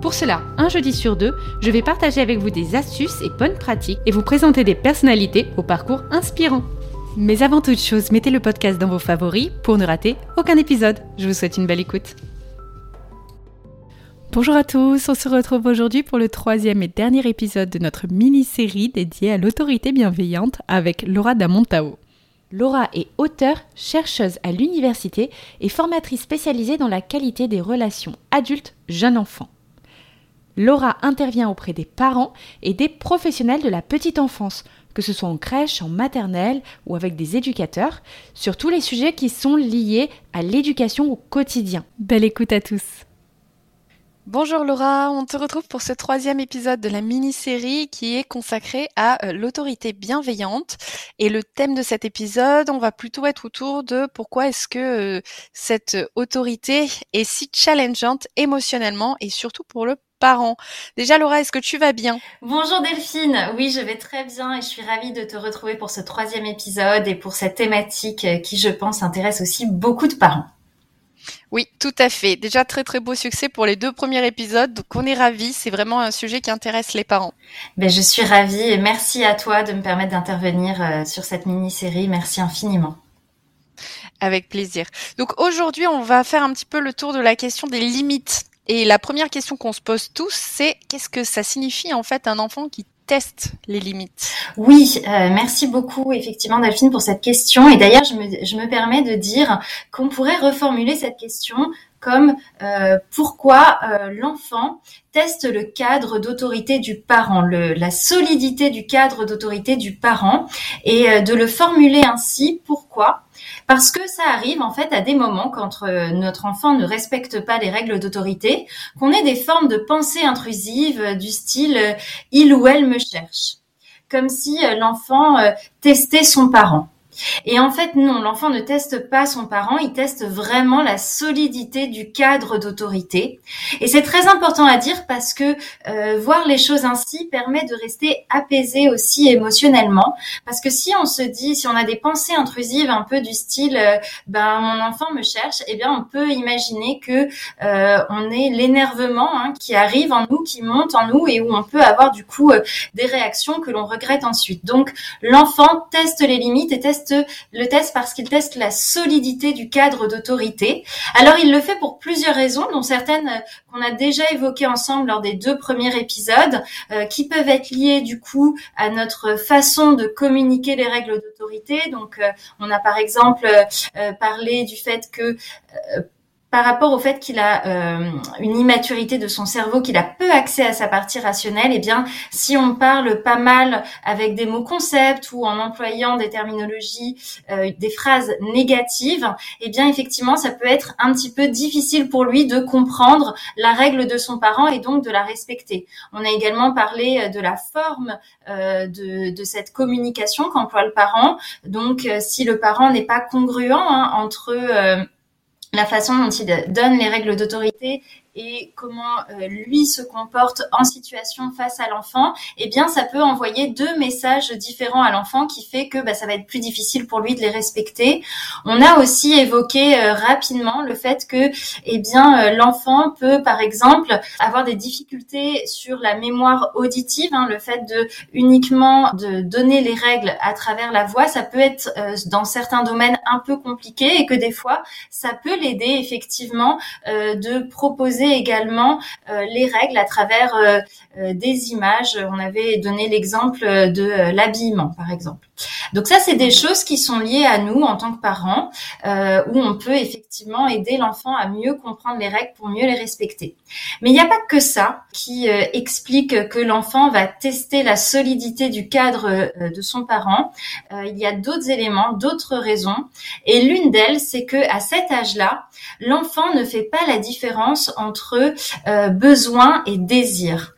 Pour cela, un jeudi sur deux, je vais partager avec vous des astuces et bonnes pratiques et vous présenter des personnalités au parcours inspirant. Mais avant toute chose, mettez le podcast dans vos favoris pour ne rater aucun épisode. Je vous souhaite une belle écoute. Bonjour à tous, on se retrouve aujourd'hui pour le troisième et dernier épisode de notre mini-série dédiée à l'autorité bienveillante avec Laura Damontao. Laura est auteure, chercheuse à l'université et formatrice spécialisée dans la qualité des relations adultes-jeunes enfants. Laura intervient auprès des parents et des professionnels de la petite enfance, que ce soit en crèche, en maternelle ou avec des éducateurs, sur tous les sujets qui sont liés à l'éducation au quotidien. Belle écoute à tous. Bonjour Laura, on te retrouve pour ce troisième épisode de la mini-série qui est consacrée à euh, l'autorité bienveillante. Et le thème de cet épisode, on va plutôt être autour de pourquoi est-ce que euh, cette autorité est si challengeante émotionnellement et surtout pour le parents. Déjà Laura, est-ce que tu vas bien? Bonjour Delphine, oui je vais très bien et je suis ravie de te retrouver pour ce troisième épisode et pour cette thématique euh, qui je pense intéresse aussi beaucoup de parents. Oui, tout à fait. Déjà très très beau succès pour les deux premiers épisodes, donc on est ravis. C'est vraiment un sujet qui intéresse les parents. Ben, je suis ravie et merci à toi de me permettre d'intervenir euh, sur cette mini-série. Merci infiniment. Avec plaisir. Donc aujourd'hui, on va faire un petit peu le tour de la question des limites et la première question qu'on se pose tous, c'est qu'est-ce que ça signifie en fait un enfant qui teste les limites? Oui, euh, merci beaucoup effectivement Delphine pour cette question. Et d'ailleurs, je me, permets de dire qu'on pourrait reformuler cette question comme euh, pourquoi euh, l'enfant teste le cadre d'autorité du parent, la solidité du cadre d'autorité du parent, et de le formuler ainsi. Pourquoi parce que ça arrive en fait à des moments quand euh, notre enfant ne respecte pas les règles d'autorité, qu'on ait des formes de pensée intrusives euh, du style euh, il ou elle me cherche, comme si l'enfant testait son parent. Et en fait, non, l'enfant ne teste pas son parent, il teste vraiment la solidité du cadre d'autorité. Et c'est très important à dire parce que euh, voir les choses ainsi permet de rester apaisé aussi émotionnellement. Parce que si on se dit, si on a des pensées intrusives un peu du style, euh, ben mon enfant me cherche, eh bien on peut imaginer que euh, on est l'énervement hein, qui arrive en nous, qui monte en nous et où on peut avoir du coup des réactions que l'on regrette ensuite. Donc l'enfant teste les limites et teste le test parce qu'il teste la solidité du cadre d'autorité. Alors il le fait pour plusieurs raisons, dont certaines euh, qu'on a déjà évoquées ensemble lors des deux premiers épisodes, euh, qui peuvent être liées du coup à notre façon de communiquer les règles d'autorité. Donc euh, on a par exemple parlé du fait que par rapport au fait qu'il a euh, une immaturité de son cerveau, qu'il a peu accès à sa partie rationnelle, eh bien, si on parle pas mal avec des mots concepts ou en employant des terminologies, euh, des phrases négatives, eh bien, effectivement, ça peut être un petit peu difficile pour lui de comprendre la règle de son parent et donc de la respecter. On a également parlé euh, de la forme de, de, cette communication qu'emploie le parent. Donc, si le parent n'est pas congruent hein, entre la façon dont il donne les règles d'autorité et comment euh, lui se comporte en situation face à l'enfant, eh bien ça peut envoyer deux messages différents à l'enfant qui fait que bah, ça va être plus difficile pour lui de les respecter. On a aussi évoqué euh, rapidement le fait que eh bien euh, l'enfant peut par exemple avoir des difficultés sur la mémoire auditive, hein, le fait de uniquement de donner les règles à travers la voix, ça peut être dans certains domaines un peu compliqué et que des fois ça peut l'aider effectivement de proposer également euh, les règles à travers euh, euh, des images. On avait donné l'exemple de l'habillement, par exemple. Donc ça, c'est des choses qui sont liées à nous en tant que parents, où on peut effectivement aider l'enfant à mieux comprendre les règles pour mieux les respecter. Mais il n'y a pas que ça qui explique que l'enfant va tester la solidité du cadre de son parent. il y a d'autres éléments, d'autres raisons, et l'une d'elles, c'est que à cet âge-là, l'enfant ne fait pas la différence entre euh, besoin et désir.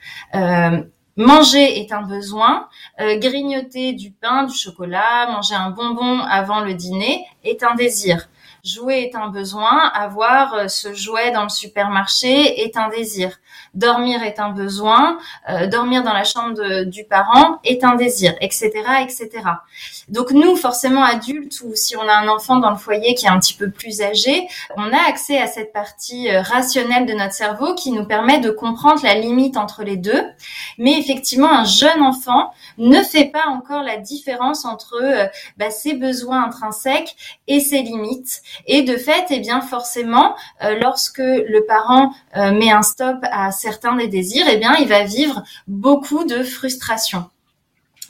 Manger est un besoin, euh, grignoter du pain, du chocolat, manger un bonbon avant le dîner est un désir. Jouer est un besoin, avoir euh, ce jouet dans le supermarché est un désir. Dormir est un besoin, euh, dormir dans la chambre du parent est un désir, etc., etc. Donc nous, forcément adultes ou si on a un enfant dans le foyer qui est un petit peu plus âgé, on a accès à cette partie euh, rationnelle de notre cerveau qui nous permet de comprendre la limite entre les deux. Mais effectivement, un jeune enfant ne fait pas encore la différence entre bah, ses besoins intrinsèques et ses limites. Et de fait, eh bien forcément, euh, lorsque le parent euh, met un stop à certains des désirs, eh bien il va vivre beaucoup de frustration.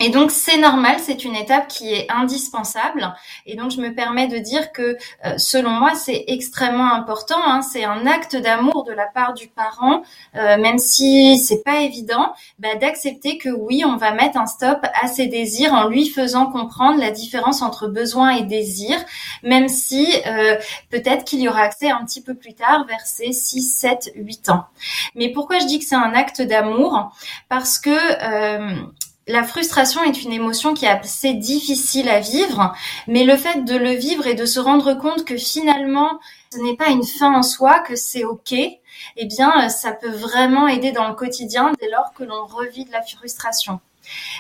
Et donc c'est normal, c'est une étape qui est indispensable. Et donc je me permets de dire que euh, selon moi c'est extrêmement important. Hein. c'est un acte d'amour de la part du parent, euh, même si c'est pas évident, bah, d'accepter que oui on va mettre un stop à ses désirs en lui faisant comprendre la différence entre besoin et désir, même si euh, peut-être qu'il y aura accès un petit peu plus tard, vers ses 6, 7, 8 ans. Mais pourquoi je dis que c'est un acte d'amour? Parce que la frustration est une émotion qui est assez difficile à vivre, mais le fait de le vivre et de se rendre compte que finalement ce n'est pas une fin en soi, que c'est ok, eh bien ça peut vraiment aider dans le quotidien dès lors que l'on revit de la frustration.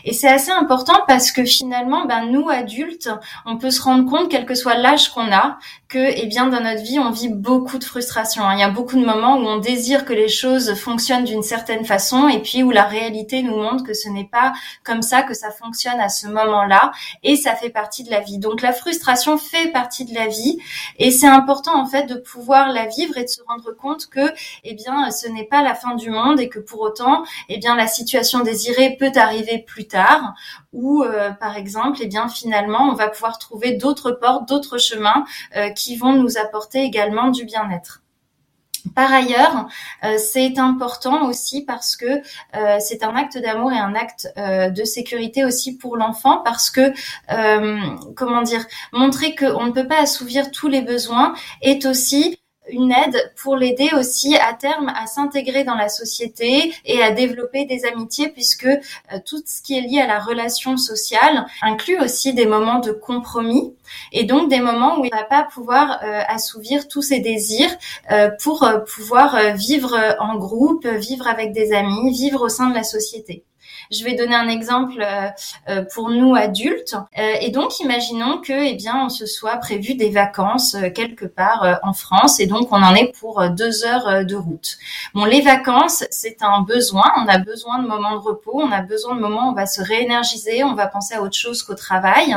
Et c'est assez important parce que finalement, ben, nous adultes, on peut se rendre compte, quel que soit l'âge qu'on a, que, eh bien, dans notre vie, on vit beaucoup de frustration. Hein. Il y a beaucoup de moments où on désire que les choses fonctionnent d'une certaine façon et puis où la réalité nous montre que ce n'est pas comme ça que ça fonctionne à ce moment-là et ça fait partie de la vie. Donc la frustration fait partie de la vie et c'est important en fait de pouvoir la vivre et de se rendre compte que, eh bien, ce n'est pas la fin du monde et que pour autant, eh bien, la situation désirée peut arriver plus tard ou euh, par exemple, eh bien, finalement, on va pouvoir trouver d'autres portes, d'autres chemins euh, qui vont nous apporter également du bien-être. Par ailleurs, euh, c'est important aussi parce que c'est un acte d'amour et un acte de sécurité aussi pour l'enfant parce que, comment dire, montrer qu'on ne peut pas assouvir tous les besoins est aussi une aide pour l'aider aussi à terme à s'intégrer dans la société et à développer des amitiés puisque euh, tout ce qui est lié à la relation sociale inclut aussi des moments de compromis et donc des moments où il va pas pouvoir euh, assouvir tous ses désirs euh, pour pouvoir vivre en groupe, vivre avec des amis, vivre au sein de la société. Je vais donner un exemple euh, euh, pour nous adultes. Euh, et donc, imaginons que, eh bien, on se soit prévu des vacances quelque part en France, et donc on en est pour deux heures de route. Bon, les vacances, c'est un besoin. On a besoin de moments de repos, on a besoin de moments où on va se réénergiser, on va penser à autre chose qu'au travail,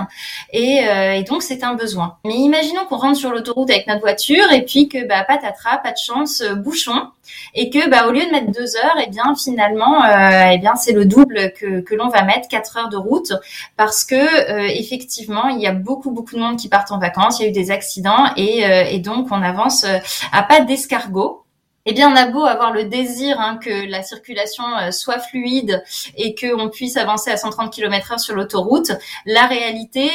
et, et donc c'est un besoin. Mais imaginons qu'on rentre sur l'autoroute avec notre voiture, et puis que, bah, patatras, pas de chance, bouchon, et que, bah, au lieu de mettre deux heures, et eh bien, finalement, euh, eh bien, c'est le double que, l'on va mettre, 4 heures de route, parce que euh, effectivement, il y a beaucoup beaucoup de monde qui partent en vacances, il y a eu des accidents et, euh, donc on avance euh, à pas d'escargot. Eh bien, on a beau avoir le désir hein, que la circulation soit fluide et qu'on puisse avancer à 130 km/h sur l'autoroute, la réalité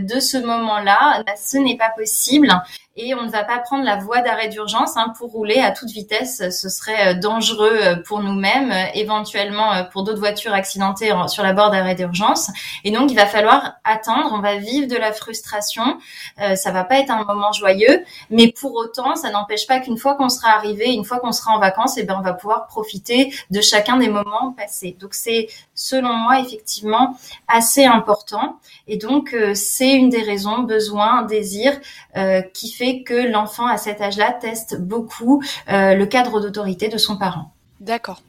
de ce moment-là, ce n'est pas possible et on ne va pas prendre la voie d'arrêt d'urgence hein, pour rouler à toute vitesse. Ce serait euh, dangereux euh, pour nous-mêmes, euh, éventuellement pour d'autres voitures accidentées sur la bord d'arrêt d'urgence. Et donc, il va falloir attendre. On va vivre de la frustration. Euh, ça va pas être un moment joyeux, mais pour autant, ça n'empêche pas qu'une fois qu'on sera arrivé, une fois qu'on sera en vacances, eh ben, on va pouvoir profiter de chacun des moments passés. Donc, c'est selon moi effectivement assez important. Et donc, c'est une des raisons, besoin, désir, qui fait que l'enfant à cet âge-là teste beaucoup euh, le cadre d'autorité de son parent. D'accord.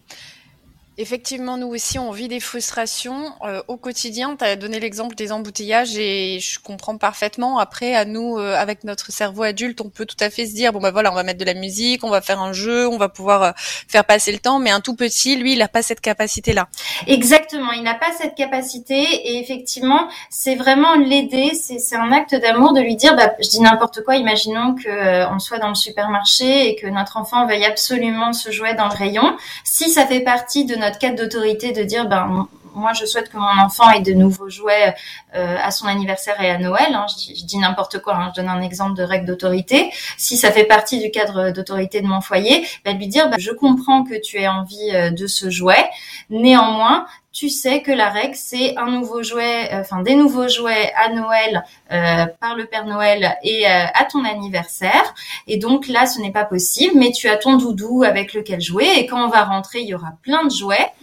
Effectivement, nous aussi, on vit des frustrations euh, au quotidien. Tu as donné l'exemple des embouteillages et je comprends parfaitement. Après, à nous, euh, avec notre cerveau adulte, on peut tout à fait se dire, bon ben voilà, on va mettre de la musique, on va faire un jeu, on va pouvoir euh, faire passer le temps. Mais un tout petit, lui, il n'a pas cette capacité-là. Exactement, il n'a pas cette capacité et effectivement, c'est vraiment l'aider. C'est un acte d'amour de lui dire, bah, je dis n'importe quoi. Imaginons que on soit dans le supermarché et que notre enfant veuille absolument se jouer dans le rayon. Si ça fait partie de notre notre cadre d'autorité de dire ben moi je souhaite que mon enfant ait de nouveaux jouets à son anniversaire et à Noël. Hein. je, dis, n'importe quoi. Hein. je donne un exemple de règle d'autorité. Si ça fait partie du cadre d'autorité de mon foyer, bah, lui dire bah, je comprends que tu aies envie de ce jouet. Néanmoins, tu sais que la règle c'est un nouveau jouet, euh, enfin des nouveaux jouets à Noël euh, par le Père Noël et euh, à ton anniversaire. Et donc là, ce n'est pas possible, mais tu as ton doudou avec lequel jouer. Et quand on va rentrer, il y aura plein de jouets.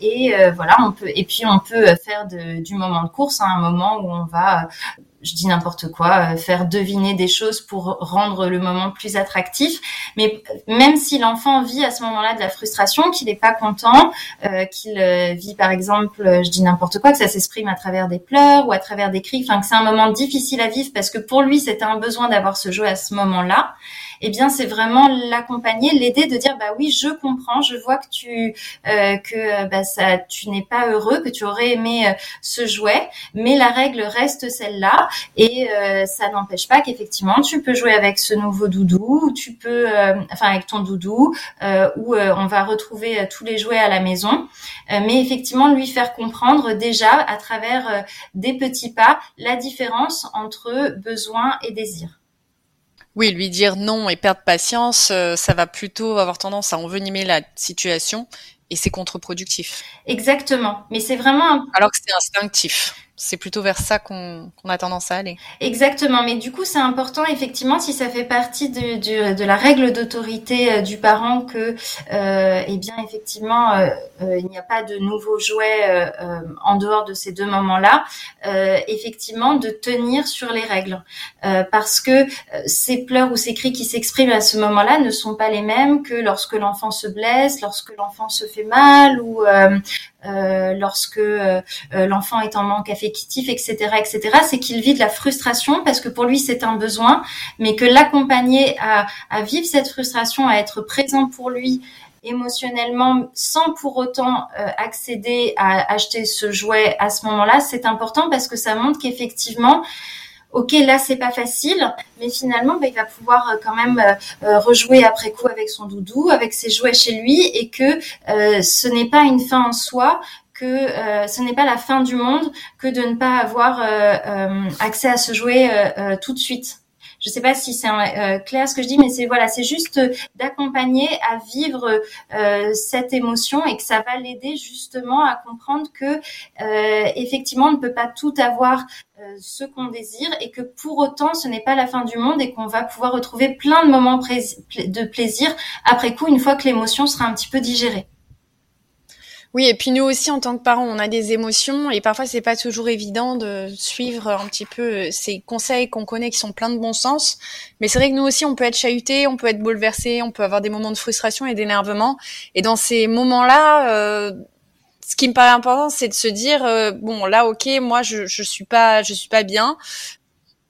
Et voilà, on peut et puis on peut faire de, du moment de course, hein, un moment où on va je dis n'importe quoi, euh, faire deviner des choses pour rendre le moment plus attractif. Mais même si l'enfant vit à ce moment-là de la frustration, qu'il n'est pas content, euh, qu'il euh, vit par exemple, je dis n'importe quoi, que ça s'exprime à travers des pleurs ou à travers des cris, enfin que c'est un moment difficile à vivre parce que pour lui c'était un besoin d'avoir ce jeu à ce moment-là eh bien c'est vraiment l'accompagner, l'aider de dire bah oui je comprends, je vois que tu euh, que bah, ça tu n'es pas heureux, que tu aurais aimé euh, ce jouet, mais la règle reste celle-là et euh, ça n'empêche pas qu'effectivement tu peux jouer avec ce nouveau doudou, tu peux enfin avec ton doudou où on va retrouver tous les jouets à la maison, mais effectivement lui faire comprendre déjà à travers des petits pas la différence entre besoin et désir. Oui, lui dire non et perdre patience, euh, ça va plutôt avoir tendance à envenimer la situation et c'est contre-productif. Exactement, mais c'est vraiment alors que c'est instinctif c'est plutôt vers ça qu'on a tendance à aller. Exactement, mais du coup c'est important effectivement si ça fait partie de, de, la règle d'autorité euh, du parent que euh, eh bien effectivement euh, euh, il n'y a pas de nouveaux jouets en dehors de ces deux moments-là, effectivement de tenir sur les règles parce que ces pleurs ou ces cris qui s'expriment à ce moment-là ne sont pas les mêmes que lorsque l'enfant se blesse, lorsque l'enfant se fait mal ou euh, lorsque euh, euh, l'enfant est en manque affectif, etc., etc., c'est qu'il vit de la frustration parce que pour lui c'est un besoin, mais que l'accompagner à, à vivre cette frustration, à être présent pour lui émotionnellement sans pour autant accéder à acheter ce jouet à ce moment-là, c'est important parce que ça montre qu'effectivement, ok là c'est pas facile mais finalement bah, il va pouvoir euh, quand même euh, euh, rejouer après coup avec son doudou avec ses jouets chez lui et que ce n'est pas une fin en soi que ce n'est pas la fin du monde que de ne pas avoir accès à ce jouet tout de suite je sais pas si c'est euh, clair ce que je dis, mais c'est voilà, c'est juste d'accompagner à vivre euh, cette émotion et que ça va l'aider justement à comprendre que euh, effectivement on ne peut pas tout avoir ce qu'on désire et que pour autant ce n'est pas la fin du monde et qu'on va pouvoir retrouver plein de moments de plaisir après coup une fois que l'émotion sera un petit peu digérée. Oui, et puis nous aussi, en tant que parents, on a des émotions et parfois c'est pas toujours évident de suivre un petit peu euh, ces conseils qu'on connaît qui sont pleins de bon sens. Mais c'est vrai que nous aussi, on peut être chahuté, on peut être bouleversé, on peut avoir des moments de frustration et d'énervement. Et dans ces moments-là, euh, ce qui me paraît important, c'est de se dire euh, bon là, ok, moi je je suis pas je suis pas bien.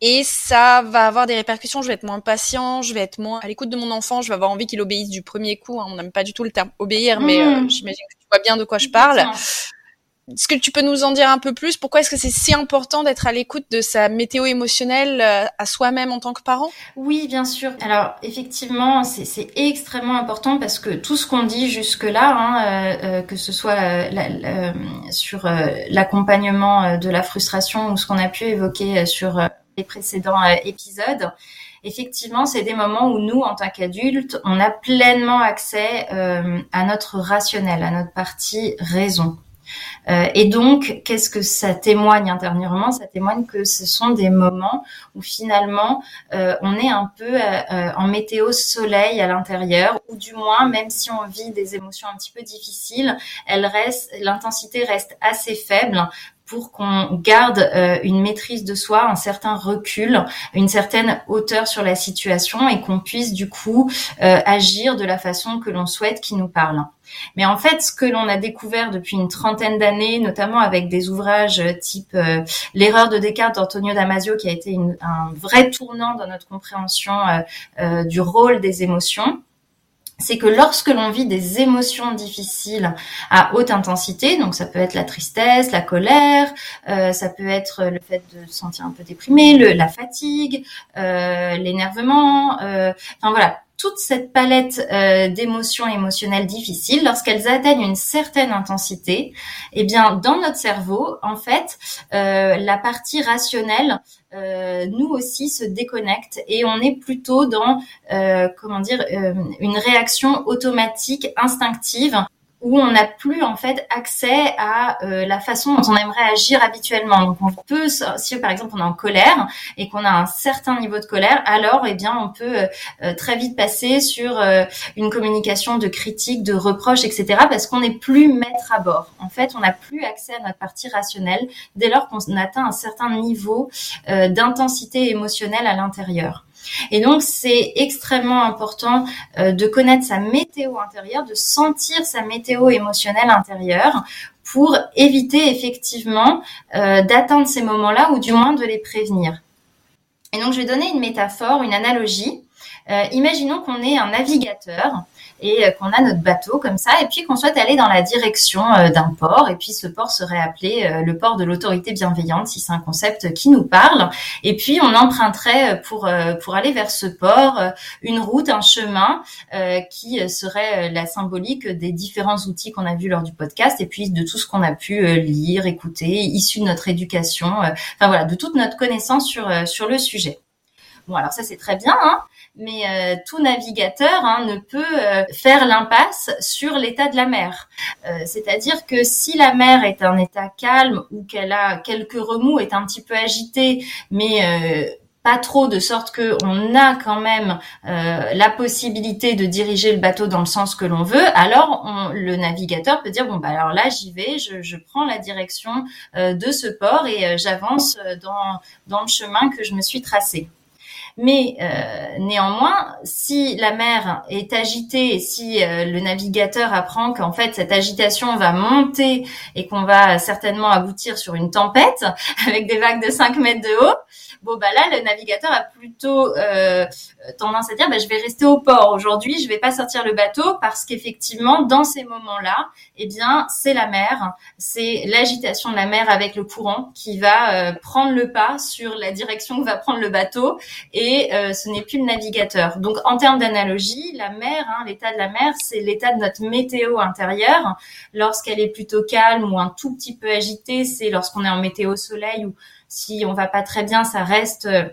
Et ça va avoir des répercussions. Je vais être moins patient, je vais être moins à l'écoute de mon enfant. Je vais avoir envie qu'il obéisse du premier coup. Hein. On n'aime pas du tout le terme obéir, mais mmh. j'imagine que tu vois bien de quoi je parle. Est-ce que tu peux nous en dire un peu plus? Pourquoi est-ce que c'est si important d'être à l'écoute de sa météo émotionnelle euh, à soi-même en tant que parent? Oui, bien sûr. Alors effectivement, c'est extrêmement important parce que tout ce qu'on dit jusque-là, hein, euh, euh, que ce soit sur l'accompagnement de la frustration ou ce qu'on a pu évoquer sur les précédents épisodes, effectivement, c'est des moments où nous, en tant qu'adultes, on a pleinement accès à notre rationnel, à notre partie raison. Euh, et donc, qu'est-ce que ça témoigne intérieurement? Ça témoigne que ce sont des moments où finalement euh, on est un peu euh, en météo soleil à l'intérieur, ou du moins, même si on vit des émotions un petit peu difficiles, l'intensité reste assez faible pour qu'on garde une maîtrise de soi, un certain recul, une certaine hauteur sur la situation et qu'on puisse du coup agir de la façon que l'on souhaite qui nous parle. Mais en fait, ce que l'on a découvert depuis une trentaine d'années, notamment avec des ouvrages type euh, L'erreur de Descartes d'Antonio Damasio, qui a été un vrai tournant dans notre compréhension euh, euh, du rôle des émotions, c'est que lorsque l'on vit des émotions difficiles à haute intensité, donc ça peut être la tristesse, la colère, ça peut être le fait de se sentir un peu déprimé, la fatigue, l'énervement, enfin voilà, toute cette palette euh, d'émotions émotionnelles difficiles, lorsqu'elles atteignent une certaine intensité, eh bien, dans notre cerveau, en fait, euh, la partie rationnelle euh, nous aussi se déconnecte et on est plutôt dans comment dire une réaction automatique instinctive où on n'a plus en fait accès à euh, la façon dont on aimerait agir habituellement. Donc on peut, si par exemple on est en colère et qu'on a un certain niveau de colère, alors eh bien on peut euh, euh, très vite passer sur une communication de critique, de reproche, etc. Parce qu'on n'est plus maître à bord. En fait, on n'a plus accès à notre partie rationnelle dès lors qu'on atteint un certain niveau d'intensité émotionnelle à l'intérieur. Et donc, c'est extrêmement important euh, de connaître sa météo intérieure, de sentir sa météo émotionnelle intérieure pour éviter effectivement euh, d'atteindre ces moments-là ou du moins de les prévenir. Et donc, je vais donner une métaphore, une analogie. Euh, imaginons qu'on est un navigateur et euh, qu'on a notre bateau comme ça, et puis qu'on souhaite aller dans la direction euh, d'un port, et puis ce port serait appelé euh, le port de l'autorité bienveillante, si c'est un concept qui nous parle, et puis on emprunterait pour pour aller vers ce port une route, un chemin qui serait la symbolique des différents outils qu'on a vus lors du podcast, et puis de tout ce qu'on a pu lire, écouter, issu de notre éducation, enfin voilà, de toute notre connaissance sur sur le sujet. Bon, alors ça c'est très bien, hein mais euh, tout navigateur hein, ne peut euh, faire l'impasse sur l'état de la mer. Euh, c'est-à-dire que si la mer est en état calme ou qu'elle a quelques remous, est un petit peu agitée, mais pas trop de sorte que on a quand même la possibilité de diriger le bateau dans le sens que l'on veut, alors le navigateur peut dire bon bah alors là j'y vais, je, je, prends la direction de ce port et j'avance dans dans le chemin que je me suis tracé. Mais euh, néanmoins, si la mer est agitée, si euh, le navigateur apprend qu'en fait cette agitation va monter et qu'on va certainement aboutir sur une tempête avec des vagues de 5 mètres de haut, bon bah là le navigateur a plutôt euh, tendance à dire bah, je vais rester au port. Aujourd'hui, je vais pas sortir le bateau parce qu'effectivement dans ces moments-là, eh bien c'est la mer, c'est l'agitation de la mer avec le courant qui va prendre le pas sur la direction que va prendre le bateau et et euh, ce n'est plus le navigateur. Donc en termes d'analogie, la mer, hein, l'état de la mer, c'est l'état de notre météo intérieure. Lorsqu'elle est plutôt calme ou un tout petit peu agitée, c'est lorsqu'on est en météo soleil ou si on va pas très bien, ça reste euh,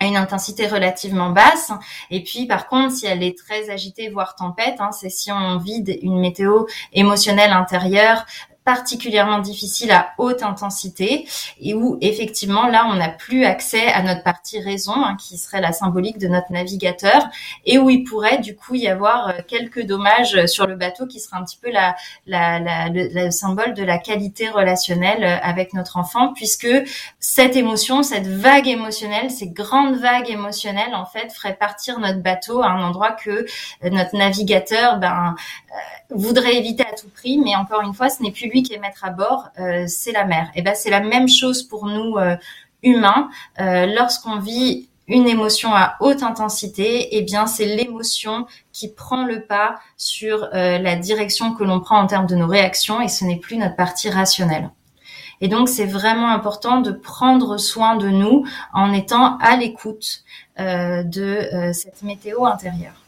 à une intensité relativement basse. Et puis, par contre, si elle est très agitée, voire tempête, hein, c'est si on vide une météo émotionnelle intérieure particulièrement difficile à haute intensité et où effectivement là on n'a plus accès à notre partie raison hein, qui serait la symbolique de notre navigateur et où il pourrait du coup y avoir euh, quelques dommages sur le bateau qui serait un petit peu la, la, la, le, symbole de la qualité relationnelle euh, avec notre enfant puisque cette émotion, cette vague émotionnelle, ces grandes vagues émotionnelles en fait feraient partir notre bateau à un endroit que euh, notre navigateur ben voudrait éviter à tout prix mais encore une fois ce n'est plus qui est maître à bord, euh, c'est la mer. Et ben c'est la même chose pour nous euh, humains. Euh, lorsqu'on vit une émotion à haute intensité, et eh bien c'est l'émotion qui prend le pas sur la direction que l'on prend en termes de nos réactions et ce n'est plus notre partie rationnelle. Et donc c'est vraiment important de prendre soin de nous en étant à l'écoute de cette météo intérieure.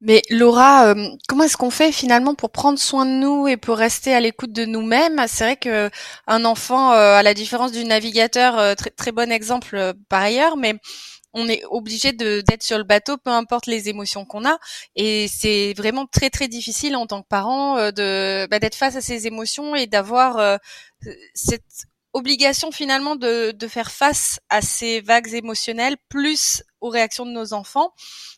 Mais Laura, euh, comment est-ce qu'on fait finalement pour prendre soin de nous et pour rester à l'écoute de nous-mêmes? C'est vrai que un enfant, euh, à la différence du navigateur, euh, très, très bon exemple par ailleurs, mais on est obligé d'être sur le bateau, peu importe les émotions qu'on a, et c'est vraiment très très difficile en tant que parent de bah, d'être face à ces émotions et d'avoir cette obligation finalement de, de faire face à ces vagues émotionnelles plus aux réactions de nos enfants.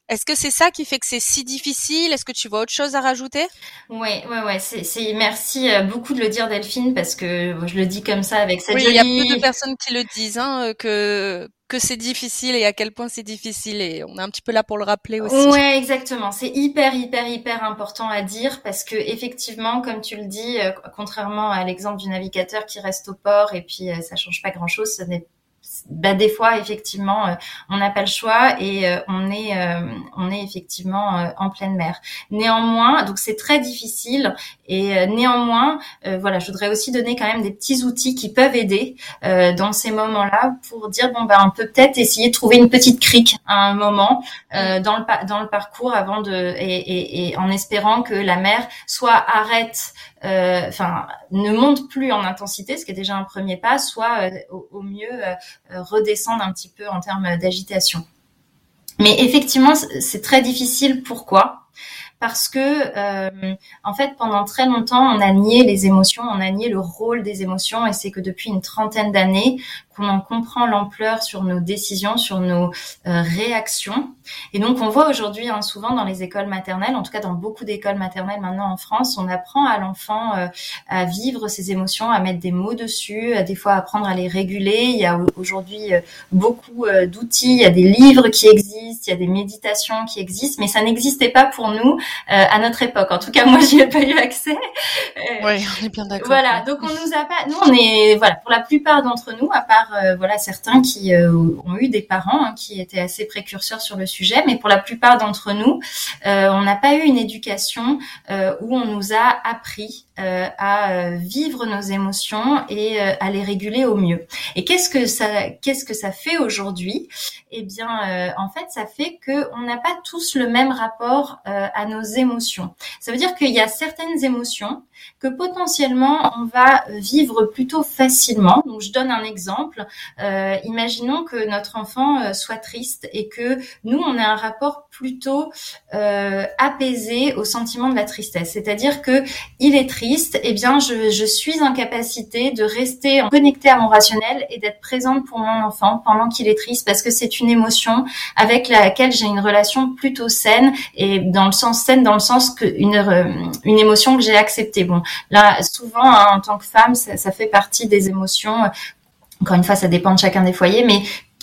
Est-ce que c'est ça qui fait que c'est si difficile? Est-ce que tu vois autre chose à rajouter? Oui, ouais, ouais. C'est, merci euh, beaucoup de le dire, Delphine, parce que je le dis comme ça avec cette oui, jolie. Il y a peu de personnes qui le disent, hein, euh, que que c'est difficile et à quel point c'est difficile et on est un petit peu là pour le rappeler aussi. Ouais, exactement. C'est hyper, hyper, hyper important à dire parce que effectivement, comme tu le dis, euh, contrairement à l'exemple du navigateur qui reste au port et puis ça change pas grand chose, ce n'est bah, des fois effectivement euh, on n'a pas le choix et euh, on est euh, on est effectivement en pleine mer. Néanmoins, donc c'est très difficile et néanmoins voilà, je voudrais aussi donner quand même des petits outils qui peuvent aider dans ces moments-là pour dire bon bah on peut peut-être essayer de trouver une petite crique à un moment dans le dans le parcours avant de et, et, et en espérant que la mer soit arrête enfin, ne monte plus en intensité, ce qui est déjà un premier pas, soit euh, au, mieux euh, redescendre un petit peu en termes d'agitation. Mais effectivement, c'est très difficile. Pourquoi? Parce que euh, en fait pendant très longtemps on a nié les émotions, on a nié le rôle des émotions et c'est que depuis une trentaine d'années qu'on en comprend l'ampleur sur nos décisions, sur nos euh, réactions. Et donc on voit aujourd'hui hein, souvent dans les écoles maternelles, en tout cas dans beaucoup d'écoles maternelles maintenant en France, on apprend à l'enfant euh, à vivre ses émotions, à mettre des mots dessus, à des fois apprendre à les réguler. Il y a aujourd'hui beaucoup d'outils, il y a des livres qui existent, il y a des méditations qui existent, mais ça n'existait pas pour nous euh, à notre époque. En tout cas, moi, j'y ai pas eu accès. Euh, oui, on est bien d'accord. Voilà, donc on nous a pas. Nous, on est voilà pour la plupart d'entre nous, à part euh, voilà certains qui ont eu des parents hein, qui étaient assez précurseurs sur le sujet, mais pour la plupart d'entre nous, on n'a pas eu une éducation où on nous a appris à vivre nos émotions et à les réguler au mieux. Et qu'est-ce que ça qu'est-ce que ça fait aujourd'hui? Eh bien, en fait, ça fait que on n'a pas tous le même rapport à nos émotions. Ça veut dire qu'il y a certaines émotions que potentiellement on va vivre plutôt facilement. Donc je donne un exemple. Euh, imaginons que notre enfant euh, soit triste et que nous on ait un rapport plutôt euh, apaisé au sentiment de la tristesse. C'est-à-dire que il est triste, et eh bien je, suis en capacité de rester connecté à mon rationnel et d'être présente pour mon enfant pendant qu'il est triste parce que c'est une émotion avec laquelle j'ai une relation plutôt saine et dans le sens saine dans le sens que une émotion que j'ai acceptée. Bon, là, souvent, hein, en tant que femme, ça, ça, fait partie des émotions. Encore une fois, ça dépend de chacun des foyers, mais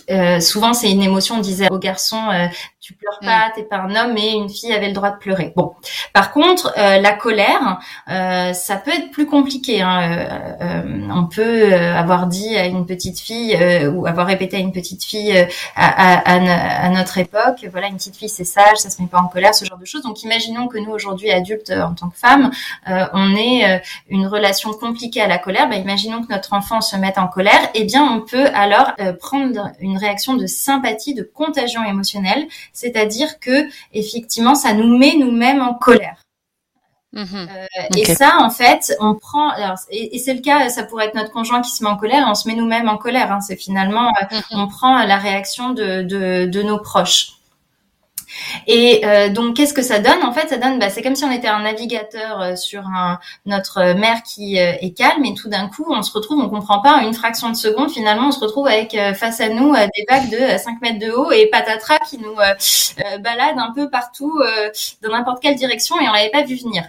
euh, souvent c'est une émotion. On disait aux garçons, euh, tu pleures pas, mm. t'es pas un homme, mais une fille avait le droit de pleurer. Bon, par contre, euh, la colère, euh, ça peut être plus compliqué. Hein. Euh, on peut avoir dit à une petite fille ou avoir répété à une petite fille à, à, à, notre époque, voilà, une petite fille c'est sage, ça se met pas en colère, ce genre de choses. Donc, imaginons que nous aujourd'hui adultes, en tant que femmes, on ait une relation compliquée à la colère. Ben, imaginons que notre enfant se mette en colère. Eh bien, on peut alors prendre une réaction de sympathie, de contagion émotionnelle c'est-à-dire que effectivement, ça nous met nous-mêmes en colère. Mhm. Euh, et ça, en fait, on prend. et, c'est le cas. Ça pourrait être notre conjoint qui se met en colère. on se met nous-mêmes en colère. Hein. c'est finalement, euh, mhm. on prend la réaction de, de nos proches. Et euh, donc, qu'est-ce que ça donne? En fait, ça donne, bah, c'est comme si on était un navigateur euh, sur notre mer qui euh, est calme, et tout d'un coup, on se retrouve, on comprend pas, une fraction de seconde, finalement, on se retrouve avec face à nous des vagues de 5 mètres de haut et patatras qui nous baladent un peu partout dans n'importe quelle direction, et on l'avait pas vu venir.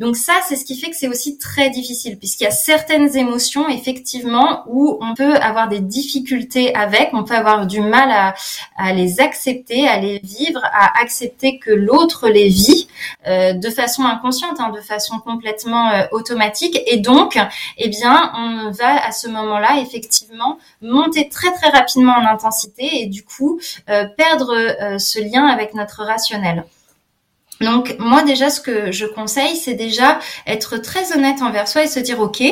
Donc ça, c'est ce qui fait que c'est aussi très difficile, puisqu'il y a certaines émotions, effectivement, où on peut avoir des difficultés avec, on peut avoir du mal à, les accepter, à les vivre, à accepter que l'autre les vit euh, de façon inconsciente, hein, de façon complètement euh, automatique. Et donc, eh bien, on va à ce moment-là, effectivement, monter très très rapidement en intensité et du coup, euh, perdre ce lien avec notre rationnel. Donc moi déjà ce que je conseille c'est déjà être très honnête envers soi et se dire ok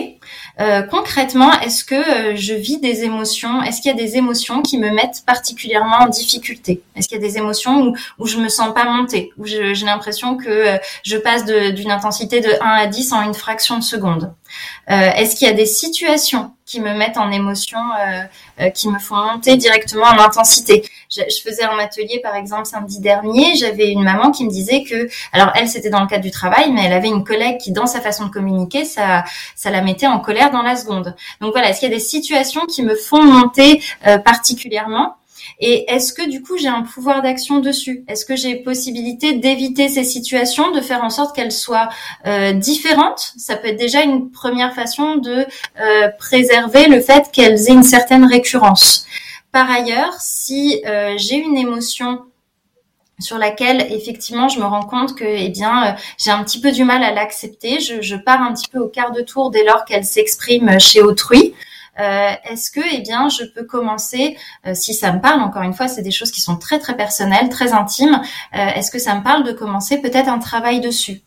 euh, concrètement est-ce que euh, je vis des émotions? Est-ce qu'il y a des émotions qui me mettent particulièrement en difficulté? Est-ce qu'il y a des émotions où, où je me sens pas montée? Où j'ai l'impression que euh, je passe d'une intensité de 1 à 10 en une fraction de seconde. Est-ce qu'il y a des situations qui me mettent en émotion, euh, euh, qui me font monter directement en intensité. Je, faisais un atelier, par exemple, samedi dernier, j'avais une maman qui me disait que, alors elle, c'était dans le cadre du travail, mais elle avait une collègue qui, dans sa façon de communiquer, ça, ça la mettait en colère dans la seconde. Donc voilà, est-ce qu'il y a des situations qui me font monter euh, particulièrement? Et est-ce que du coup j'ai un pouvoir d'action dessus? Est-ce que j'ai possibilité d'éviter ces situations, de faire en sorte qu'elles soient euh, différentes? Ça peut être déjà une première façon de euh, préserver le fait qu'elles aient une certaine récurrence. Par ailleurs, si euh, j'ai une émotion sur laquelle effectivement je me rends compte que eh bien j'ai un petit peu du mal à l'accepter, je, je, pars un petit peu au quart de tour dès lors qu'elle s'exprime chez autrui. Est-ce que, eh bien, je peux commencer, si ça me parle, encore une fois, c'est des choses qui sont très très personnelles, très intimes. est-ce que ça me parle de commencer peut-être un travail dessus?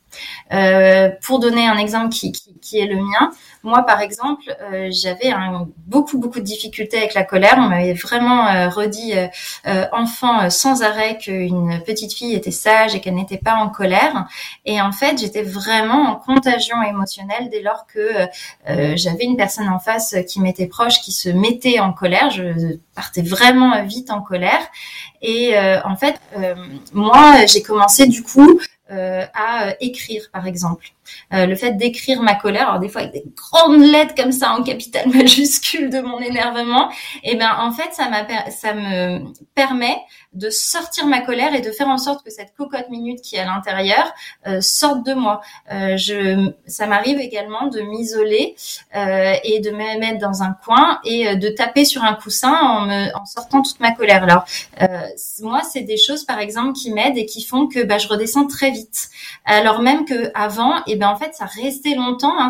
Pour donner un exemple qui, qui, qui est le mien, moi, par exemple, euh, j'avais beaucoup, beaucoup de difficultés avec la colère. On m'avait vraiment euh, redit euh, enfant sans arrêt qu'une petite fille était sage et qu'elle n'était pas en colère. Et en fait, j'étais vraiment en contagion émotionnelle dès lors que j'avais une personne en face qui m'était proche, qui se mettait en colère. Je partais vraiment vite en colère. Et en fait, moi, j'ai commencé du coup euh, à euh, écrire, par exemple. Euh, le fait d'écrire ma colère, alors des fois avec des grandes lettres comme ça en capitale majuscule de mon énervement, et eh ben en fait ça ça me permet de sortir ma colère et de faire en sorte que cette cocotte minute qui est à l'intérieur euh, sorte de moi. Euh, je, ça m'arrive également de m'isoler et de me mettre dans un coin et de taper sur un coussin en, me, en sortant toute ma colère. Alors moi, c'est des choses par exemple qui m'aident et qui font que bah, je redescends très vite. Alors même que avant, et ben en fait, ça restait longtemps. Hein,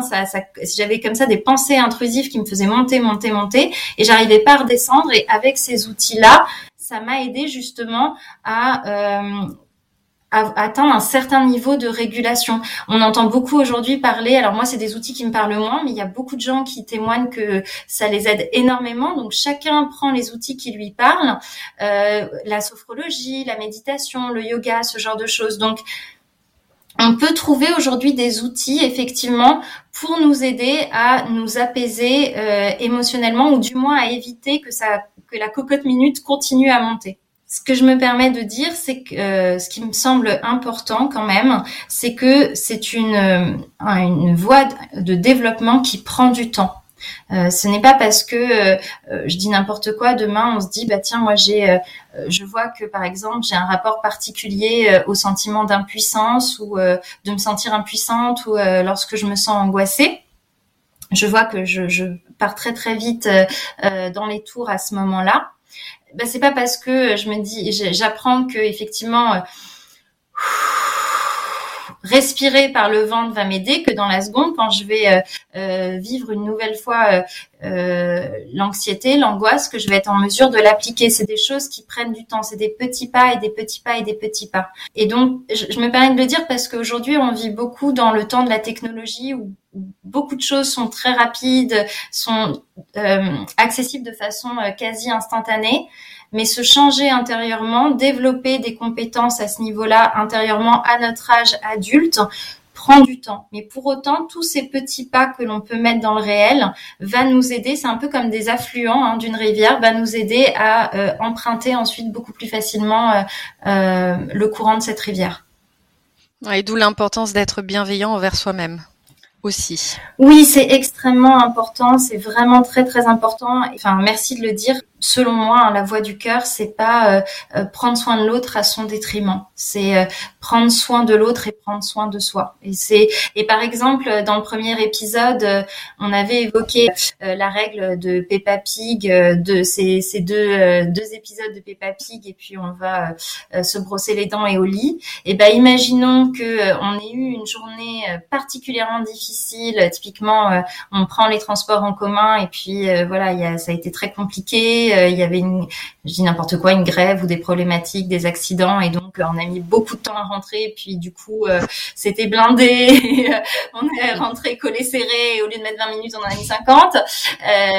j'avais comme ça des pensées intrusives qui me faisaient monter, monter, monter, et j'arrivais pas à redescendre. Et avec ces outils-là, ça m'a aidé justement à, euh, atteindre un certain niveau de régulation. On entend beaucoup aujourd'hui parler, alors moi c'est des outils qui me parlent moins, mais il y a beaucoup de gens qui témoignent que ça les aide énormément. Donc chacun prend les outils qui lui parlent, euh, la sophrologie, la méditation, le yoga, ce genre de choses. Donc on peut trouver aujourd'hui des outils effectivement pour nous aider à nous apaiser euh, émotionnellement ou du moins à éviter que la cocotte minute continue à monter. Ce que je me permets de dire, c'est euh, ce qui me semble important quand même, c'est que c'est une, euh, une voie de développement qui prend du temps. Euh, ce n'est pas parce que euh, je dis n'importe quoi demain on se dit bah tiens moi j'ai je vois que par exemple j'ai un rapport particulier au sentiment d'impuissance ou de me sentir impuissante ou lorsque je me sens angoissée je vois que je, pars très très vite euh, dans les tours à ce moment-là. Ben, c'est pas parce que je me dis, j'apprends que effectivement euh, respirer par le ventre va m'aider que dans la seconde quand je vais euh, euh vivre une nouvelle fois euh, l'anxiété, l'angoisse, que je vais être en mesure de l'appliquer. C'est des choses qui prennent du temps, c'est des petits pas et des petits pas et des petits pas. Et donc, je, me permets de le dire parce qu'aujourd'hui, on vit beaucoup dans le temps de la technologie où beaucoup de choses sont très rapides, sont accessibles de façon quasi instantanée mais se changer intérieurement, développer des compétences à ce niveau-là intérieurement à notre âge adulte prend du temps. Mais pour autant, tous ces petits pas que l'on peut mettre dans le réel va nous aider. C'est un peu comme des affluents hein, d'une rivière, va nous aider à euh, emprunter ensuite beaucoup plus facilement euh, euh, le courant de cette rivière. Et d'où l'importance d'être bienveillant envers soi-même aussi. Oui, c'est extrêmement important. C'est vraiment très très important. Enfin, merci de le dire selon moi, hein, la voix du cœur, c'est pas euh, euh, prendre soin de l'autre à son détriment. C'est euh, prendre soin de l'autre et prendre soin de soi. Et c'est et par exemple dans le premier épisode, on avait évoqué la règle de Peppa Pig, de ces, ces deux deux épisodes de Peppa Pig, et puis on va se brosser les dents et au lit. Et ben imaginons que on ait eu une journée particulièrement difficile. Typiquement, on prend les transports en commun et puis voilà, y a, ça a été très compliqué euh, il y avait une, je dis n'importe quoi, une grève ou des problématiques, des accidents, et donc euh, on a mis beaucoup de temps à rentrer. Et puis du coup, euh, c'était blindé. on est rentré collé serré. Au lieu de mettre 20 minutes, on en a mis 50.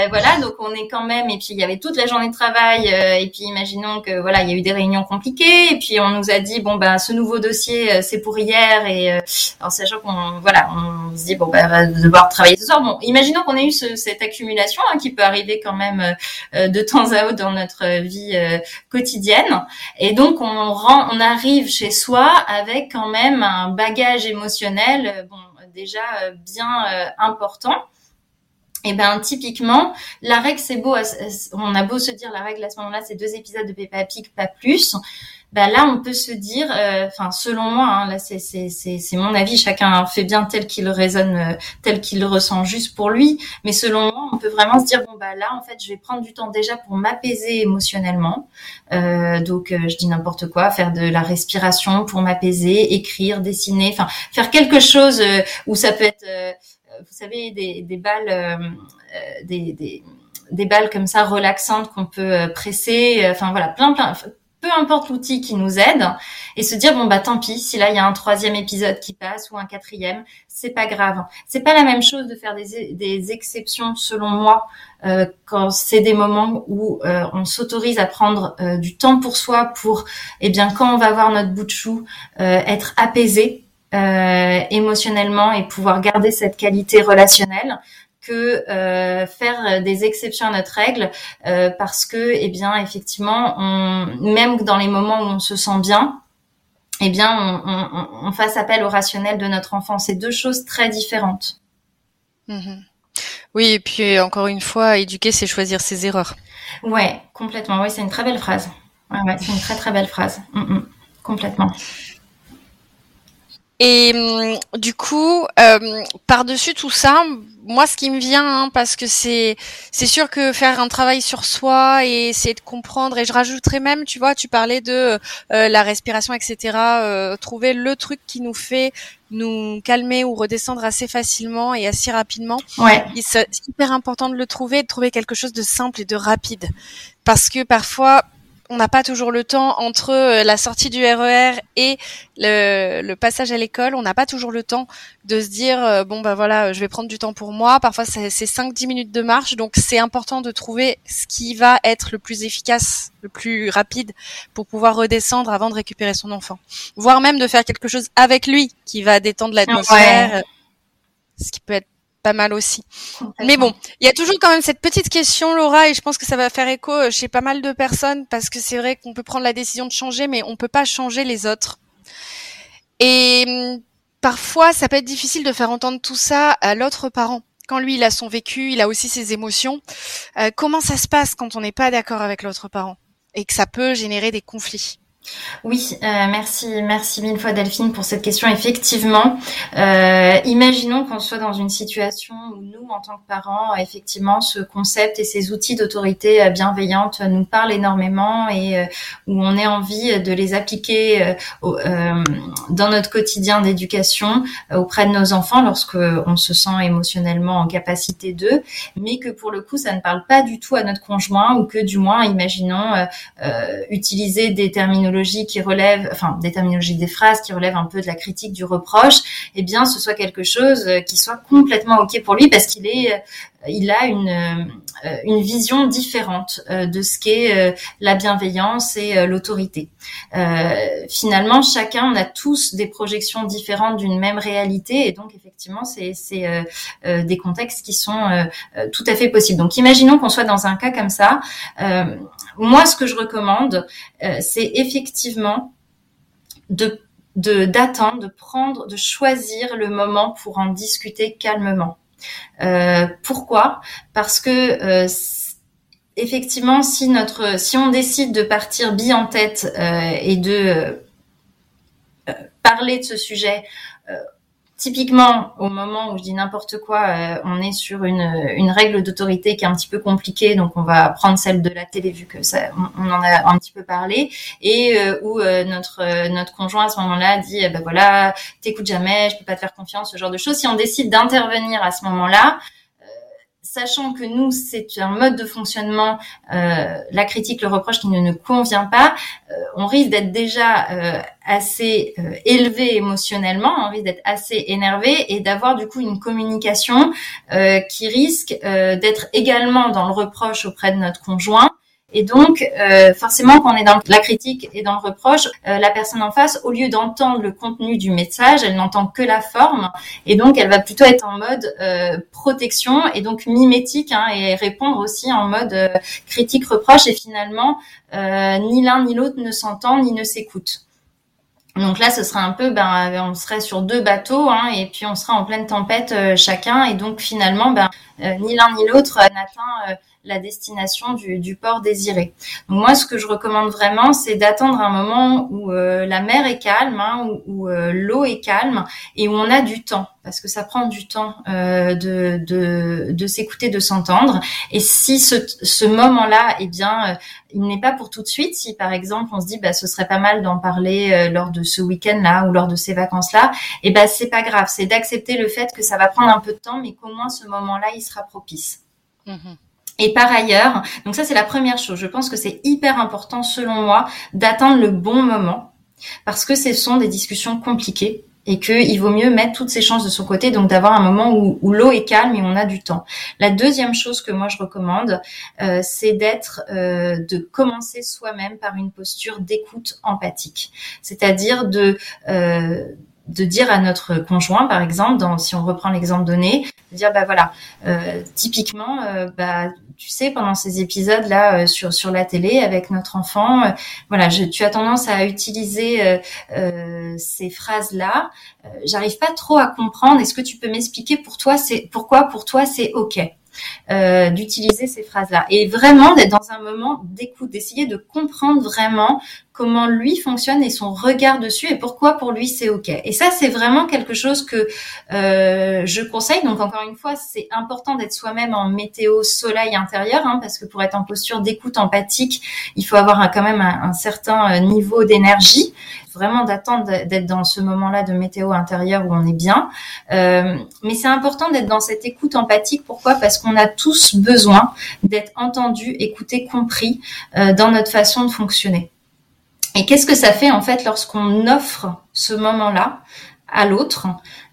voilà, donc on est quand même. Et puis il y avait toute la journée de travail. et puis imaginons que voilà, il y a eu des réunions compliquées. Et puis on nous a dit bon ben ce nouveau dossier c'est pour hier. Et alors sachant qu'on voilà, on se dit bon ben va devoir travailler ce soir. Bon, imaginons qu'on ait eu cette accumulation hein, qui peut arriver quand même de temps à autre dans notre vie euh, quotidienne. Et donc on rend, on arrive chez soi avec quand même un bagage émotionnel, euh, bon déjà euh, bien important. Et ben typiquement, la règle c'est beau, on a beau se dire la règle à ce moment-là, c'est deux épisodes de Peppa Pig, pas plus bah là on peut se dire, euh, enfin selon moi, hein, là c'est c'est c'est mon avis, chacun fait bien tel qu'il raisonne, euh, tel qu'il le ressent juste pour lui, mais selon moi on peut vraiment se dire bon bah là en fait je vais prendre du temps déjà pour m'apaiser émotionnellement, euh, donc je dis n'importe quoi, faire de la respiration pour m'apaiser, écrire, dessiner, enfin faire quelque chose où ça peut être, vous savez des des balles, des, des des balles comme ça relaxantes qu'on peut presser. Enfin voilà, plein plein peu importe l'outil qui nous aide et se dire bon bah tant pis si là il y a un troisième épisode qui passe ou un quatrième c'est pas grave. C'est pas la même chose de faire des, des exceptions selon moi euh, quand c'est des moments où euh, on s'autorise à prendre euh, du temps pour soi pour eh bien quand on va voir notre bout de chou être apaisé émotionnellement et pouvoir garder cette qualité relationnelle que euh, faire des exceptions à notre règle euh, parce que eh bien effectivement on, même dans les moments où on se sent bien eh bien on, on, on fasse appel au rationnel de notre enfant. C'est deux choses très différentes. Mm-hmm. oui et puis encore une fois éduquer c'est choisir ses erreurs. Ouais complètement. Oui c'est une très belle phrase. Ouais, ouais c'est une très très belle phrase. Complètement et hum, du coup, euh, par-dessus tout ça, moi, ce qui me vient, hein, parce que c'est c'est sûr que faire un travail sur soi et essayer de comprendre, et je rajouterais même, tu vois, tu parlais de euh, la respiration, etc. Euh, trouver le truc qui nous fait nous calmer ou redescendre assez facilement et assez rapidement. Ouais. C'est hyper important de le trouver, de trouver quelque chose de simple et de rapide, parce que parfois on n'a pas toujours le temps entre euh, la sortie du RER e et le, passage à l'école. On n'a pas toujours le temps de se dire euh, bon bah voilà, je vais prendre du temps pour moi. Parfois c'est 5-10 minutes de marche, donc c'est important de trouver ce qui va être le plus efficace, le plus rapide pour pouvoir redescendre avant de récupérer son enfant. Voire même de faire quelque chose avec lui qui va détendre l'atmosphère. Ce qui peut être pas mal aussi. Mais bon, il y a toujours quand même cette petite question, Laura, et je pense que ça va faire écho euh, chez pas mal de personnes parce que c'est vrai qu'on peut prendre la décision de changer, mais on peut pas changer les autres. Et hum, parfois, ça peut être difficile de faire entendre tout ça à l'autre parent. Quand lui, il a son vécu, il a aussi ses émotions. Euh, comment ça se passe quand on n'est pas d'accord avec l'autre parent et que ça peut générer des conflits? Oui, euh, merci, merci mille fois Delphine pour cette question. Effectivement, euh, imaginons qu'on soit dans une situation où nous, en tant que parents, effectivement, ce concept et ces outils d'autorité euh, bienveillante nous parlent énormément et où on ait envie de les appliquer dans notre quotidien d'éducation auprès de nos enfants lorsque on se sent émotionnellement en capacité d'eux, mais que pour le coup, ça ne parle pas du tout à notre conjoint ou que du moins, imaginons utiliser des terminologies qui enfin des terminologies des phrases qui relèvent un peu de la critique, du reproche, eh bien ce soit quelque chose euh, qui soit complètement ok pour lui parce qu'il est, euh, il a une euh, une vision différente de ce qu'est la bienveillance et l'autorité. finalement, chacun, on a tous des projections différentes d'une même réalité et donc effectivement, c'est des contextes qui sont tout à fait possibles. Donc imaginons qu'on soit dans un cas comme ça moi, ce que je recommande, euh, c'est effectivement de d'attendre, de, prendre, de choisir le moment pour en discuter calmement. Euh, pourquoi? Parce que euh, effectivement, si notre, si on décide de partir bille en tête et de parler de ce sujet Typiquement, au moment où je dis n'importe quoi, euh, on est sur une, une règle d'autorité qui est un petit peu compliquée, donc on va prendre celle de la télé vu que ça, on, en a un petit peu parlé, et euh, où euh, notre notre conjoint à ce moment-là dit, eh ben voilà, t'écoutes jamais, je peux pas te faire confiance, ce genre de choses. Si on décide d'intervenir à ce moment-là, sachant que nous, c'est un mode de fonctionnement, euh, la critique, le reproche qui ne nous convient pas, euh, on risque d'être déjà euh, assez élevé émotionnellement, on risque d'être assez énervé et d'avoir du coup une communication qui risque d'être également dans le reproche auprès de notre conjoint et donc, euh, forcément, quand on est dans la critique et dans le reproche, euh, la personne en face, au lieu d'entendre le contenu du message, elle n'entend que la forme, et donc elle va plutôt être en mode euh, protection et donc mimétique, hein, et répondre aussi en mode critique-reproche, et finalement, ni l'un ni l'autre ne s'entend ni ne s'écoute. Donc là, ce serait un peu, ben, on serait sur deux bateaux, hein, et puis on sera en pleine tempête chacun, et donc finalement, ben, ni l'un ni l'autre n'atteint la destination du, port désiré. Donc moi, ce que je recommande vraiment, c'est d'attendre un moment où euh, la mer est calme, hein, où, euh, l'eau est calme et où on a du temps, parce que ça prend du temps euh, de, de, de s'écouter, de s'entendre. Et si ce, ce moment-là, eh bien, il n'est pas pour tout de suite. Si par exemple on se dit, bah, ce serait pas mal d'en parler lors de ce week-end-là ou lors de ces vacances-là, et eh ben c'est pas grave. C'est d'accepter le fait que ça va prendre un peu de temps, mais qu'au moins ce moment-là, il sera propice. Mmh Et par ailleurs, donc ça c'est la première chose, je pense que c'est hyper important selon moi d'attendre le bon moment parce que ce sont des discussions compliquées et qu'il vaut mieux mettre toutes ses chances de son côté, donc d'avoir un moment où, l'eau est calme et on a du temps. La deuxième chose que moi je recommande, euh, c'est d'être, euh, de commencer soi-même par une posture d'écoute empathique, c'est-à-dire de euh, de dire à notre conjoint, par exemple, si on reprend l'exemple donné, de dire bah voilà, typiquement, bah tu sais, pendant ces épisodes là euh, sur sur la télé avec notre enfant, euh, voilà, je, tu as tendance à utiliser ces phrases là. J'arrive pas trop à comprendre. Est-ce que tu peux m'expliquer pour toi c'est pourquoi pour toi c'est ok? Euh, d'utiliser ces phrases-là. Et vraiment d'être dans un moment d'écoute, d'essayer de comprendre vraiment comment lui fonctionne et son regard dessus et pourquoi pour lui c'est ok. Et ça c'est vraiment quelque chose que euh, je conseille. Donc encore une fois, c'est important d'être soi-même en météo soleil intérieur, hein, parce que pour être en posture d'écoute empathique, il faut avoir quand même un, certain euh, niveau d'énergie vraiment d'attendre d'être dans ce moment-là de météo intérieur où on est bien. Euh, mais c'est important d'être dans cette écoute empathique. Pourquoi? Parce qu'on a tous besoin d'être entendus, écoutés, compris euh, dans notre façon de fonctionner. Et qu'est-ce que ça fait en fait lorsqu'on offre ce moment-là à l'autre?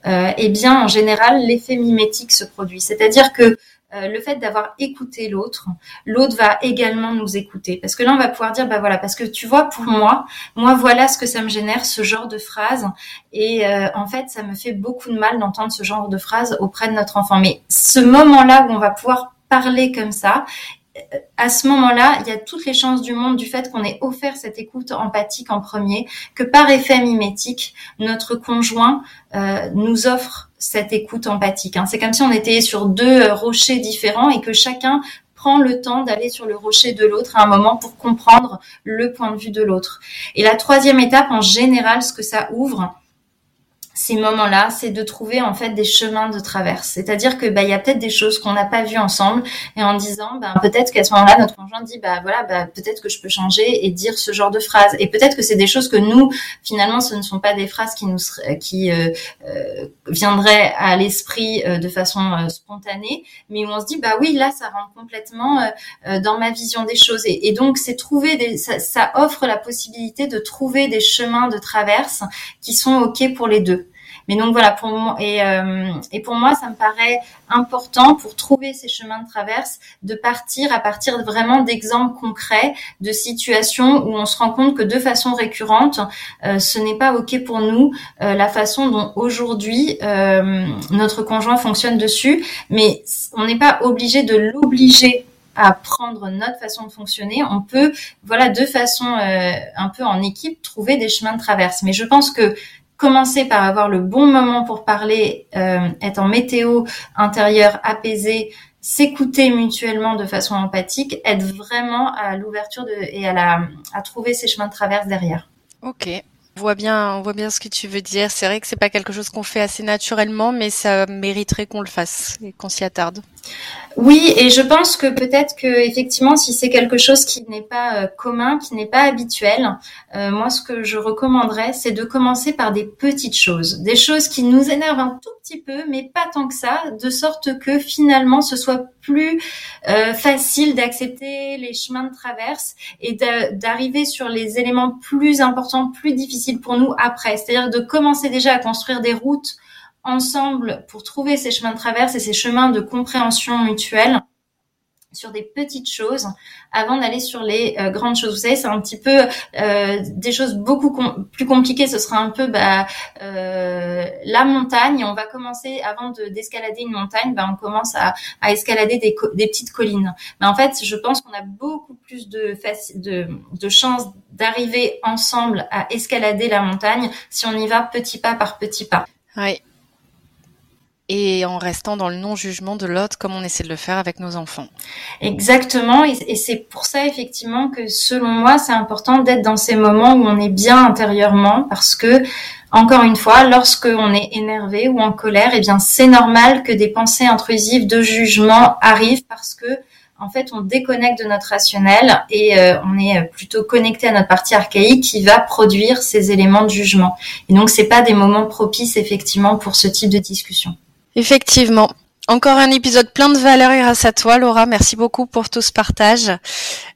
Euh, Eh bien, en général, l'effet mimétique se produit. C'est-à-dire que euh, le fait d'avoir écouté l'autre, l'autre va également nous écouter. Parce que là, on va pouvoir dire, bah voilà, parce que tu vois, pour moi, moi, voilà ce que ça me génère, ce genre de phrase. Et euh, en fait, ça me fait beaucoup de mal d'entendre ce genre de phrase auprès de notre enfant. Mais ce moment-là où on va pouvoir parler comme ça à ce moment-là, il y a toutes les chances du monde du fait qu'on ait offert cette écoute empathique en premier, que par effet mimétique, notre conjoint euh, nous offre cette écoute empathique. Hein. C'est comme si on était sur deux euh, rochers différents et que chacun prend le temps d'aller sur le rocher de l'autre à un moment pour comprendre le point de vue de l'autre. Et la troisième étape, en général, ce que ça ouvre, ces moments-là, c'est de trouver en fait des chemins de traverse. C'est-à-dire que bah il y a peut-être des choses qu'on n'a pas vues ensemble et en disant bah peut-être qu'à ce moment-là notre conjoint dit bah voilà bah peut-être que je peux changer et dire ce genre de phrase et peut-être que c'est des choses que nous finalement ce ne sont pas des phrases qui nous qui euh, euh, viendraient à l'esprit euh, de façon euh, spontanée mais où on se dit bah oui là ça rentre complètement euh, dans ma vision des choses et, et donc c'est trouver des ça, ça offre la possibilité de trouver des chemins de traverse qui sont ok pour les deux. Mais donc voilà, pour moi, et, euh, et pour moi, ça me paraît important pour trouver ces chemins de traverse, de partir à partir vraiment d'exemples concrets, de situations où on se rend compte que de façon récurrente, euh, ce n'est pas ok pour nous euh, la façon dont aujourd'hui notre conjoint fonctionne dessus, mais on n'est pas obligé de l'obliger à prendre notre façon de fonctionner, on peut, voilà, de façon un peu en équipe, trouver des chemins de traverse. Mais je pense que commencer par avoir le bon moment pour parler, euh, être en météo intérieure apaisée, s'écouter mutuellement de façon empathique, être vraiment à l'ouverture et à à trouver ses chemins de traverse derrière. Ok. On voit bien, ce que tu veux dire. C'est vrai que c'est pas quelque chose qu'on fait assez naturellement, mais ça mériterait qu'on le fasse et qu'on s'y attarde. Oui, et je pense que peut-être que effectivement, si c'est quelque chose qui n'est pas euh, commun, qui n'est pas habituel, euh, moi, ce que je recommanderais, c'est de commencer par des petites choses, des choses qui nous énervent un tout petit peu, mais pas tant que ça, de sorte que finalement, ce soit plus euh, facile d'accepter les chemins de traverse et d'arriver sur les éléments plus importants, plus difficiles pour nous après. C'est-à-dire de commencer déjà à construire des routes ensemble pour trouver ces chemins de traverse et ces chemins de compréhension mutuelle sur des petites choses avant d'aller sur les euh, grandes choses. Vous savez, c'est un petit peu euh, des choses beaucoup plus compliquées. Ce sera un peu bah, euh, la montagne. On va commencer avant de d'escalader une montagne, bah, on commence à, escalader des, des, petites collines. Mais en fait, je pense qu'on a beaucoup plus de, de, de chances d'arriver ensemble à escalader la montagne si on y va petit pas par petit pas. Oui, et en restant dans le non-jugement de l'autre comme on essaie de le faire avec nos enfants. Exactement, et, c'est pour ça effectivement que selon moi c'est important d'être dans ces moments où on est bien intérieurement parce que encore une fois, lorsque on est énervé ou en colère, eh bien c'est normal que des pensées intrusives de jugement arrivent parce que en fait, on déconnecte de notre rationnel et euh, on est plutôt connecté à notre partie archaïque qui va produire ces éléments de jugement. Et donc, c'est pas des moments propices effectivement pour ce type de discussion. Effectivement. Encore un épisode plein de valeur grâce à toi, Laura. Merci beaucoup pour tout ce partage.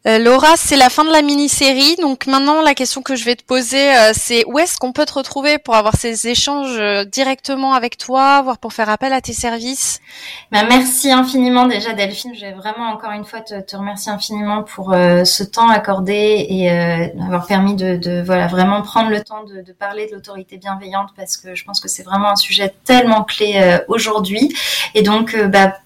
Euh, Laura, c'est la fin de la mini-série. Donc maintenant, la question que je vais te poser, euh, c'est où est-ce qu'on peut te retrouver pour avoir ces échanges euh, directement avec toi, voire pour faire appel à tes services? Ben, Merci infiniment déjà, Delphine. Je vais vraiment encore une fois te, remercier infiniment pour ce temps accordé et avoir permis de, de, voilà vraiment prendre le temps de, de parler de l'autorité bienveillante parce que je pense que c'est vraiment un sujet tellement clé aujourd'hui. Et donc donc, euh, bah,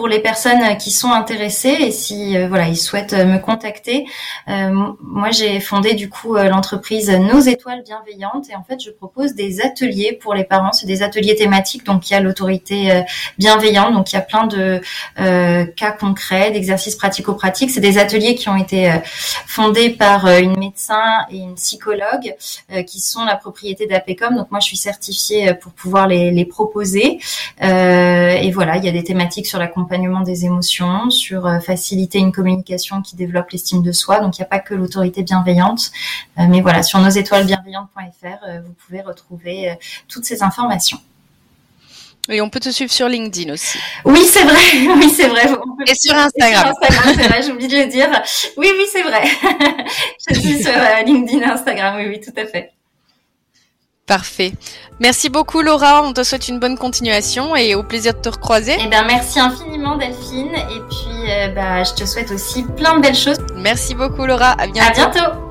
pour les personnes qui sont intéressées et si euh, voilà ils souhaitent me contacter, euh, moi j'ai fondé du coup euh, l'entreprise Nos Étoiles Bienveillantes et en fait je propose des ateliers pour les parents, c'est des ateliers thématiques. Donc il y a l'autorité bienveillante. Donc il y a plein de cas concrets, d'exercices pratico-pratiques, c'est des ateliers qui ont été fondés par une médecin et une psychologue qui sont la propriété d'APECOM. Donc moi je suis certifiée pour pouvoir les, les proposer. Et voilà il y a des thématiques sur la accompagnement des émotions, sur euh, faciliter une communication qui développe l'estime de soi. Donc il n'y a pas que l'autorité bienveillante, euh, mais voilà, sur nosétoilesbienveillantes.fr, euh, vous pouvez retrouver toutes ces informations. Et on peut te suivre sur LinkedIn aussi. Oui, c'est vrai. Oui, c'est vrai. Et sur Instagram. sur Instagram, c'est vrai. J'oublie de le dire. Oui, oui, c'est vrai. Je suis sur LinkedIn et Instagram. Oui, oui, tout à fait. Parfait. Merci beaucoup Laura, on te souhaite une bonne continuation et au plaisir de te recroiser. Eh bien merci infiniment Delphine et puis euh, bah, je te souhaite aussi plein de belles choses. Merci beaucoup Laura, à bientôt. À bientôt.